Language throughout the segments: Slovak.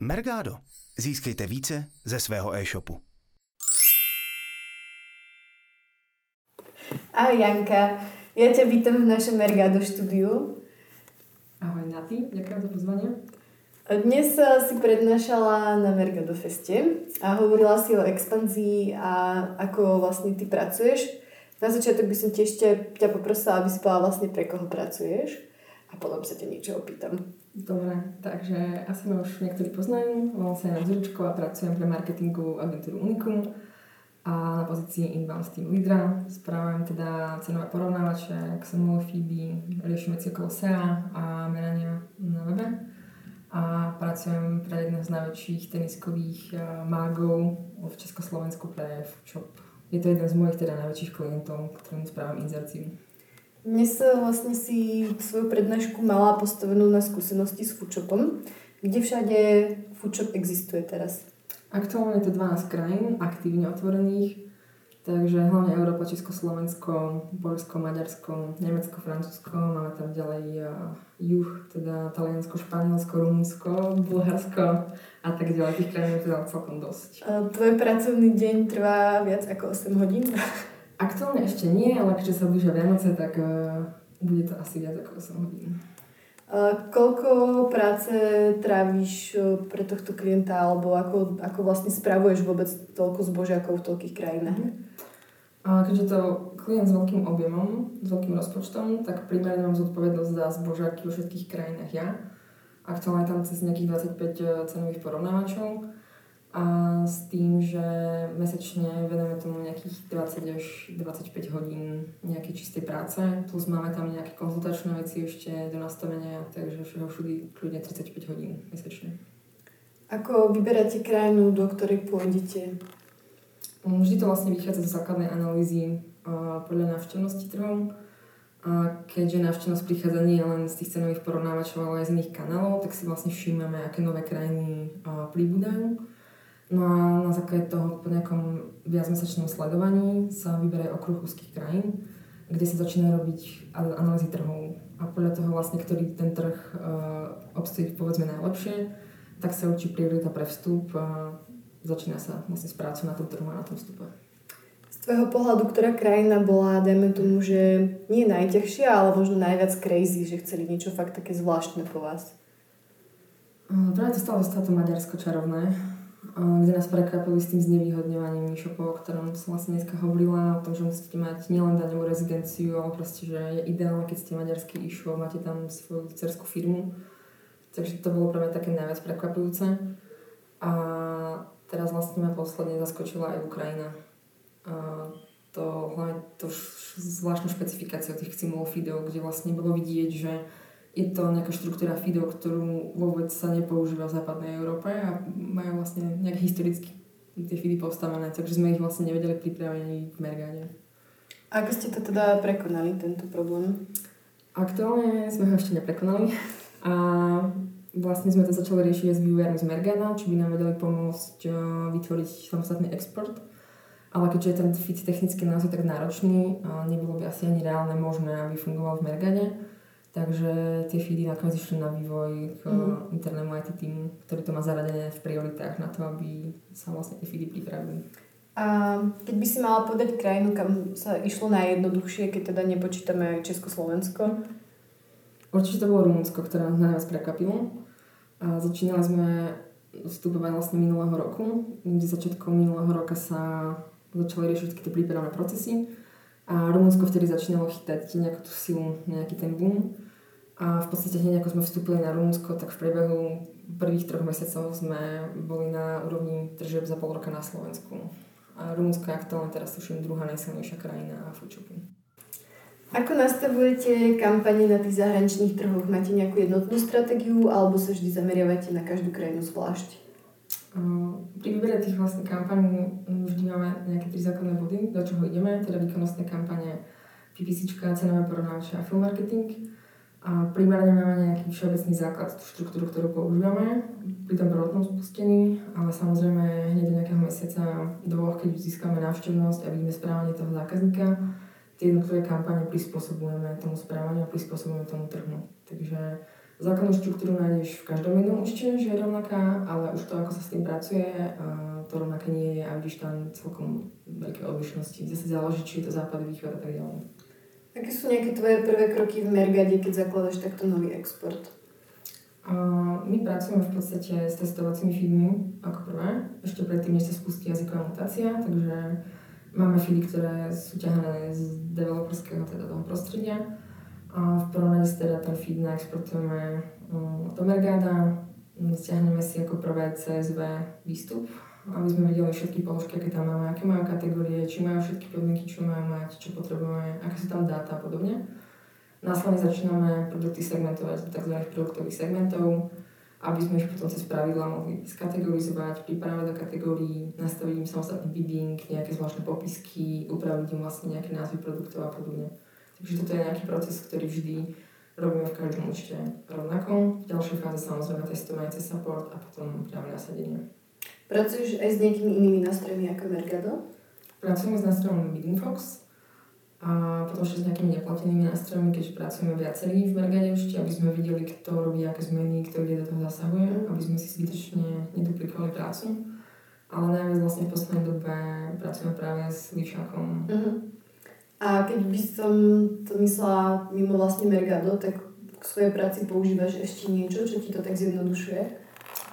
Mergado. Získejte více ze svého e-shopu. Ahoj Janka, ja ťa vítam v našom Mergado štúdiu. Ahoj Nati, ďakujem za pozvanie. Dnes si prednášala na Mergado Feste a hovorila si o expanzii a ako vlastne ty pracuješ. Na začiatok by som tiež ťa, ťa poprosila, aby si povedala vlastne pre koho pracuješ a potom sa ťa niečo opýtam. Dobre, takže asi ma už niektorí poznajú. Volám sa Jana Zuričko a pracujem pre marketingovú agentúru Unicum a na pozícii inbound team leadera. Správam teda cenové porovnávače, XML, feedy, riešim veci okolo SEA a merania na webe a pracujem pre jedného z najväčších teniskových eh, mágov v Československu pre Foodshop. Je to jeden z mojich teda najväčších klientov, ktorým správam inzerciu. Dnes vlastne si svoju prednášku mala postavenú na skúsenosti s Foodshopom. Kde všade Foodshop existuje teraz? Aktuálne je to 12 krajín aktívne otvorených Takže hlavne Európa, Česko, Slovensko, Polsko, Maďarsko, Nemecko, Francúzsko, máme tam ďalej uh, juh, teda Taliansko, Španielsko, Rumunsko, Bulharsko a tak ďalej. Tých krajín je teda celkom dosť. Tvoj pracovný deň trvá viac ako 8 hodín? Aktuálne ešte nie, ale keďže sa blížia Vianoce, tak uh, bude to asi viac ako 8 hodín. Uh, koľko práce tráviš pre tohto klienta alebo ako, ako vlastne spravuješ vôbec toľko zbožiakov v toľkých krajinách? Mm-hmm. A keďže to klient s veľkým objemom, s veľkým rozpočtom, tak primárne mám zodpovednosť za zbožáky vo všetkých krajinách ja. Aktuálne tam cez nejakých 25 e, cenových porovnávačov a s tým, že mesačne venujeme tomu nejakých 20 až 25 hodín nejakej čistej práce, plus máme tam nejaké konzultačné veci ešte do nastavenia, takže všetko všudy kľudne 35 hodín mesačne. Ako vyberáte krajinu, do ktorej pôjdete? Vždy to vlastne vychádza zo základnej analýzy podľa návštevnosti trhov. A keďže návštevnosť prichádza nie len z tých cenových porovnávačov, ale aj z iných kanálov, tak si vlastne všímame, aké nové krajiny pribúdajú. No a na základe toho po nejakom viacmesačnom sledovaní sa vyberajú okruh úzkých krajín, kde sa začína robiť analýzy trhov. A podľa toho vlastne, ktorý ten trh uh, obstojí povedzme najlepšie, tak sa určí priorita pre vstup uh, začína sa vlastne s prácou na tom trhu a na tom vstupe. Z tvojho pohľadu, ktorá krajina bola, dajme tomu, že nie najťažšia, ale možno najviac crazy, že chceli niečo fakt také zvláštne po vás? Práve to stalo to Maďarsko čarovné, kde nás prekvapili s tým znevýhodňovaním e-shopov, o ktorom som vlastne dneska hovorila, o tom, že musíte mať nielen daňovú rezidenciu, ale proste, že je ideálne, keď ste maďarský e-shop, máte tam svoju cerskú firmu. Takže to bolo pre mňa také najviac prekvapujúce. A teraz vlastne ma posledne zaskočila aj Ukrajina. A to hlavne to zvláštnu špecifikáciu tých simulov video, kde vlastne bolo vidieť, že je to nejaká štruktúra FIDO, ktorú vôbec sa nepoužíva v západnej Európe a majú vlastne nejak historicky tie FIDy postavené, takže sme ich vlastne nevedeli pripraviť ani v Mergáne. Ako ste to teda prekonali, tento problém? Aktuálne sme ho ešte neprekonali a vlastne sme to začali riešiť s vývojármi z Mergana, či by nám vedeli pomôcť uh, vytvoriť samostatný export. Ale keďže je ten fit technicky naozaj tak náročný, uh, nebolo by asi ani reálne možné, aby fungoval v Mergane. Takže tie feedy nakoniec išli na vývoj k mm. internému IT týmu, ktorý to má zaradené v prioritách na to, aby sa vlastne tie feedy pripravili. A keď by si mala podať krajinu, kam sa išlo najjednoduchšie, keď teda nepočítame Československo? Určite to bolo Rumunsko, ktoré nás najviac prekvapilo. A začínali sme vstupovať vlastne minulého roku, kde začiatkom minulého roka sa začali riešiť tie prípravné procesy a Rumunsko vtedy začínalo chytať nejakú tú silu, nejaký ten boom. A v podstate hneď ako sme vstúpili na Rumunsko, tak v priebehu prvých troch mesiacov sme boli na úrovni tržieb za pol roka na Slovensku. A Rumunsko je aktuálne teraz tuším druhá najsilnejšia krajina foodshopu. Ako nastavujete kampane na tých zahraničných trhoch? Máte nejakú jednotnú stratégiu alebo sa vždy zameriavate na každú krajinu zvlášť? Pri výbere tých vlastne kampaní vždy máme nejaké tri základné body, do čoho ideme, teda výkonnostné kampane, PPC, cenové porovnávače a film marketing. A primárne máme nejaký všeobecný základ, tú štruktúru, ktorú používame pri tom prvotnom spustení, ale samozrejme hneď do nejakého mesiaca, dvoch, keď získame návštevnosť a vidíme správanie toho zákazníka, tie jednotlivé kampane prispôsobujeme tomu správaniu a prispôsobujeme tomu trhu. Takže Základnú štruktúru nájdeš v každom jednom účte, že je rovnaká, ale už to, ako sa s tým pracuje, to rovnaké nie je a vidíš tam celkom veľké odlišnosti. Zase záleží, či je to západ, východ a tak ďalej. Aké sú nejaké tvoje prvé kroky v Mergade, keď zakladaš takto nový export? Uh, my pracujeme v podstate s testovacími feedmi ako prvé, ešte predtým, než sa spustí jazyková mutácia, takže máme feedy, ktoré sú ťahané z developerského teda toho prostredia a v prvom rade teda ten feed naexportujeme um, do Mergada, stiahneme si ako prvé CSV výstup, aby sme videli všetky položky, aké tam máme, aké majú kategórie, či majú všetky podmienky, čo majú mať, čo potrebujeme, aké sú tam dáta a podobne. Následne začíname produkty segmentovať do tzv. produktových segmentov, aby sme ich potom cez pravidla mohli skategorizovať, pripravať do kategórií, nastaviť im samostatný bidding, nejaké zvláštne popisky, upraviť im vlastne nejaké názvy produktov a podobne. Takže toto je nejaký proces, ktorý vždy robíme v každom účte rovnako. V ďalšej fáze samozrejme testovanie cez support a potom priame nasadenie. Pracuješ aj s nejakými inými nástrojmi ako Mercado? Pracujeme s nástrojom Biddingfox, a potom ešte s nejakými neplatenými nástrojmi, keď pracujeme viacerí v Mergade ešte, aby sme videli, kto robí aké zmeny, kto kde do toho zasahuje, mm. aby sme si zbytočne neduplikovali prácu. Ale najviac vlastne v poslednej dobe pracujeme práve s Lišákom. Mm-hmm. A keď by som to myslela mimo vlastne Mergado, tak k svojej práci používaš ešte niečo, čo ti to tak zjednodušuje?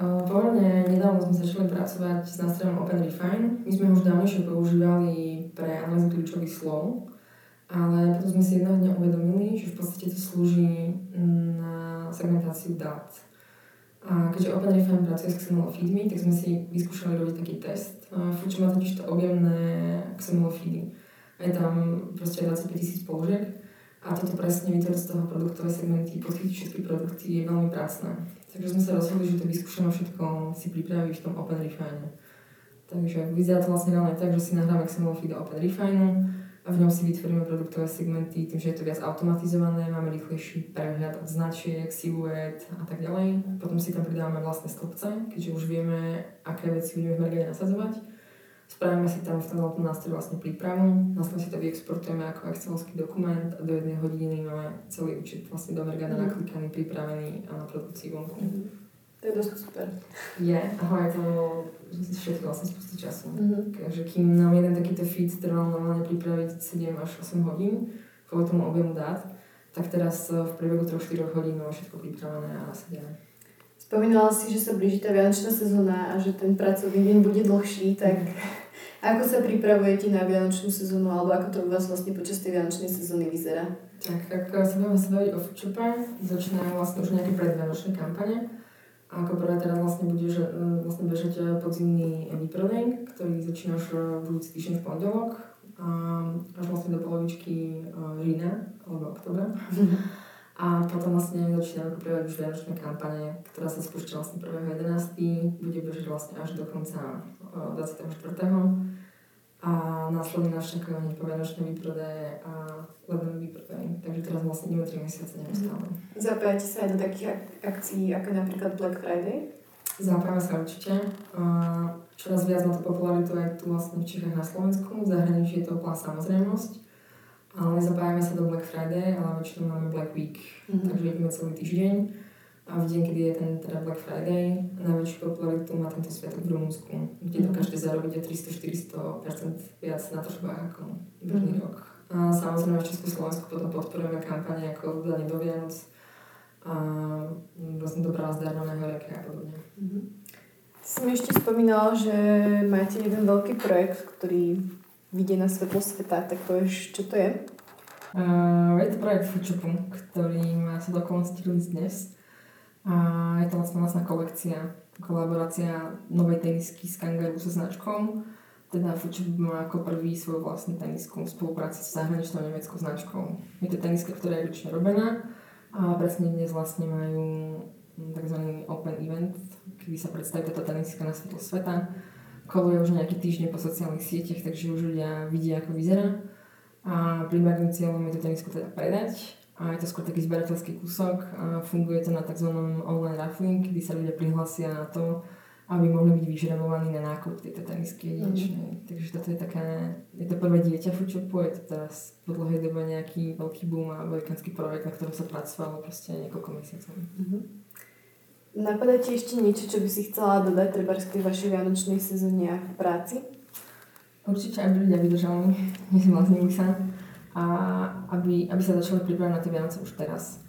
Pomerne nedávno sme začali pracovať s nástrojom OpenRefine. My sme ho už dávnejšie používali pre analýzu kľúčových slov, ale potom sme si jedného dňa uvedomili, že v podstate to slúži na segmentáciu dát. A keďže OpenRefine pracuje s XML feedmi, tak sme si vyskúšali robiť taký test. Future má totiž to objemné XML feedy. Je tam proste 25 tisíc položiek a toto presne vytvoriť z toho produktové segmenty, podchytiť všetky produkty je veľmi pracné. Takže sme sa rozhodli, že to vyskúšame všetko si pripraviť v tom OpenRefine. Takže vyzerá to vlastne reálne tak, že si nahráme XML do OpenRefine, a v ňom si vytvoríme produktové segmenty tým, že je to viac automatizované, máme rýchlejší prehľad od značiek, siluet a tak ďalej. Potom si tam pridávame vlastné stĺpce, keďže už vieme, aké veci budeme v Mergade nasadzovať. Spravíme si tam v tom veľkom nástroji vlastne prípravu, následne si to vyexportujeme ako excelovský dokument a do jednej hodiny máme celý účet vlastne do Mergada mm. naklikaný, pripravený a na produkcii vonku. Mm. To je dosť super. Je, a je to všetko vlastne spustu času. Mm-hmm. Takže kým nám jeden takýto feed trval normálne pripraviť 7 až 8 hodín, kvôli tomu objemu dát, tak teraz v priebehu 3-4 hodín máme všetko pripravené a nasadené. Spomínala si, že sa blíži tá vianočná sezóna a že ten pracovný deň bude dlhší, tak mm. Ako sa pripravujete na vianočnú sezónu alebo ako to u vás vlastne počas tej vianočnej sezóny vyzerá? Tak, ak sa budeme sa baviť o Foodshope, začínajú vlastne už nejaké predvianočné kampane a ako prvé teda vlastne bude že, e, vlastne bežať e, podzimný výprodej, ktorý začína už e, budúci týždeň v pondelok a až vlastne do polovičky října alebo oktobra. A potom vlastne začína pripravať už vianočné kampane, ktorá sa spúšťa vlastne 1.11. Bude bežať vlastne až do konca 24 a následne nás čakajú hneď povianočné výprodaje a ledové výprodaje. Takže teraz vlastne ideme 3 mesiace neustále. Zapájate sa aj do takých ak- akcií ako napríklad Black Friday? Zapájame sa určite. Čoraz viac má to popularitu aj tu vlastne v Čechách na Slovensku. V zahraničí je to úplná samozrejmosť. Ale nezapájame sa do Black Friday, ale väčšinou máme Black Week. Mm-hmm. Takže ideme celý týždeň a v deň, kedy je ten teda Black Friday, najväčšiu popularitu má tento sviatok v Rumunsku, kde dokážete zarobiť o 300-400% viac na tržbách ako bežný mm. rok. A samozrejme v Československu potom podporujeme kampane ako Dane do Vianoc a vlastne dobrá zdarná horiaky a podobne. Mm-hmm. Som ešte spomínala, že máte jeden veľký projekt, ktorý vidie na svetlo sveta, tak povieš, čo to je? Uh, je to projekt Foodshopu, ktorý má sa dokonca dnes. A je to vlastne vlastná kolekcia, kolaborácia novej tenisky s Kangaroo so značkou. Teda Fučup má ako prvý svoju vlastnú tenisku v spolupráci s zahraničnou nemeckou značkou. Je to teniska, ktorá je ručne robená a presne dnes vlastne majú tzv. open event, kedy sa predstaví táto teniska na svetlo sveta. Koluje už nejaký týždeň po sociálnych sieťach, takže už ľudia vidia, ako vyzerá. A primárnym cieľom je to tenisku teda predať a je to skôr taký zberateľský kúsok a funguje to na tzv. online raffling, kedy sa ľudia prihlásia na to, aby mohli byť vyžrebovaní na nákup tejto tenisky jedinečnej. Mm. Takže toto je také, je to prvé dieťa Foodshopu, je to teraz po dlhej dobe nejaký veľký boom a veľký projekt, na ktorom sa pracovalo proste niekoľko mesiacov. Mm-hmm. Napadá ti ešte niečo, čo by si chcela dodať treba v vašej vianočnej sezóne a v práci? Určite, aby ľudia vydržali, nezmlaznili sa a aby, aby sa začali pripravať na tie Vianoce už teraz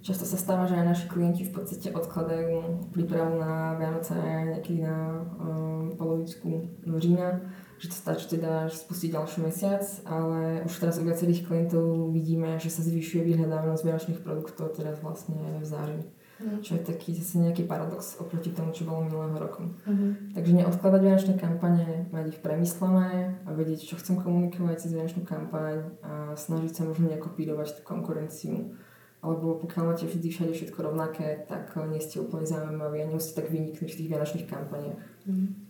Často sa stáva, že aj naši klienti v podstate odkladajú prípravu na Vianoce niekedy na um, polovičku října, že to stačí teda spustiť ďalší mesiac, ale už teraz u viacerých klientov vidíme, že sa zvyšuje vyhľadávanosť vianočných produktov teraz vlastne v září. Mm. Čo je taký zase nejaký paradox oproti tomu, čo bolo minulého roku. Mm. Takže neodkladať vianočné kampane, mať ich premyslené a vedieť, čo chcem komunikovať cez vianočnú kampaň a snažiť sa možno nekopírovať tú konkurenciu alebo pokiaľ máte vždy všade všetko rovnaké, tak eh, nie ste úplne zaujímaví a nemusíte tak vyniknúť v tých vianočných kampaniach. Mm.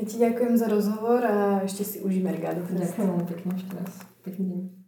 Ja ti ďakujem za rozhovor a ešte si užíme Mergado Ďakujem veľmi pekne ešte raz. Pekný deň.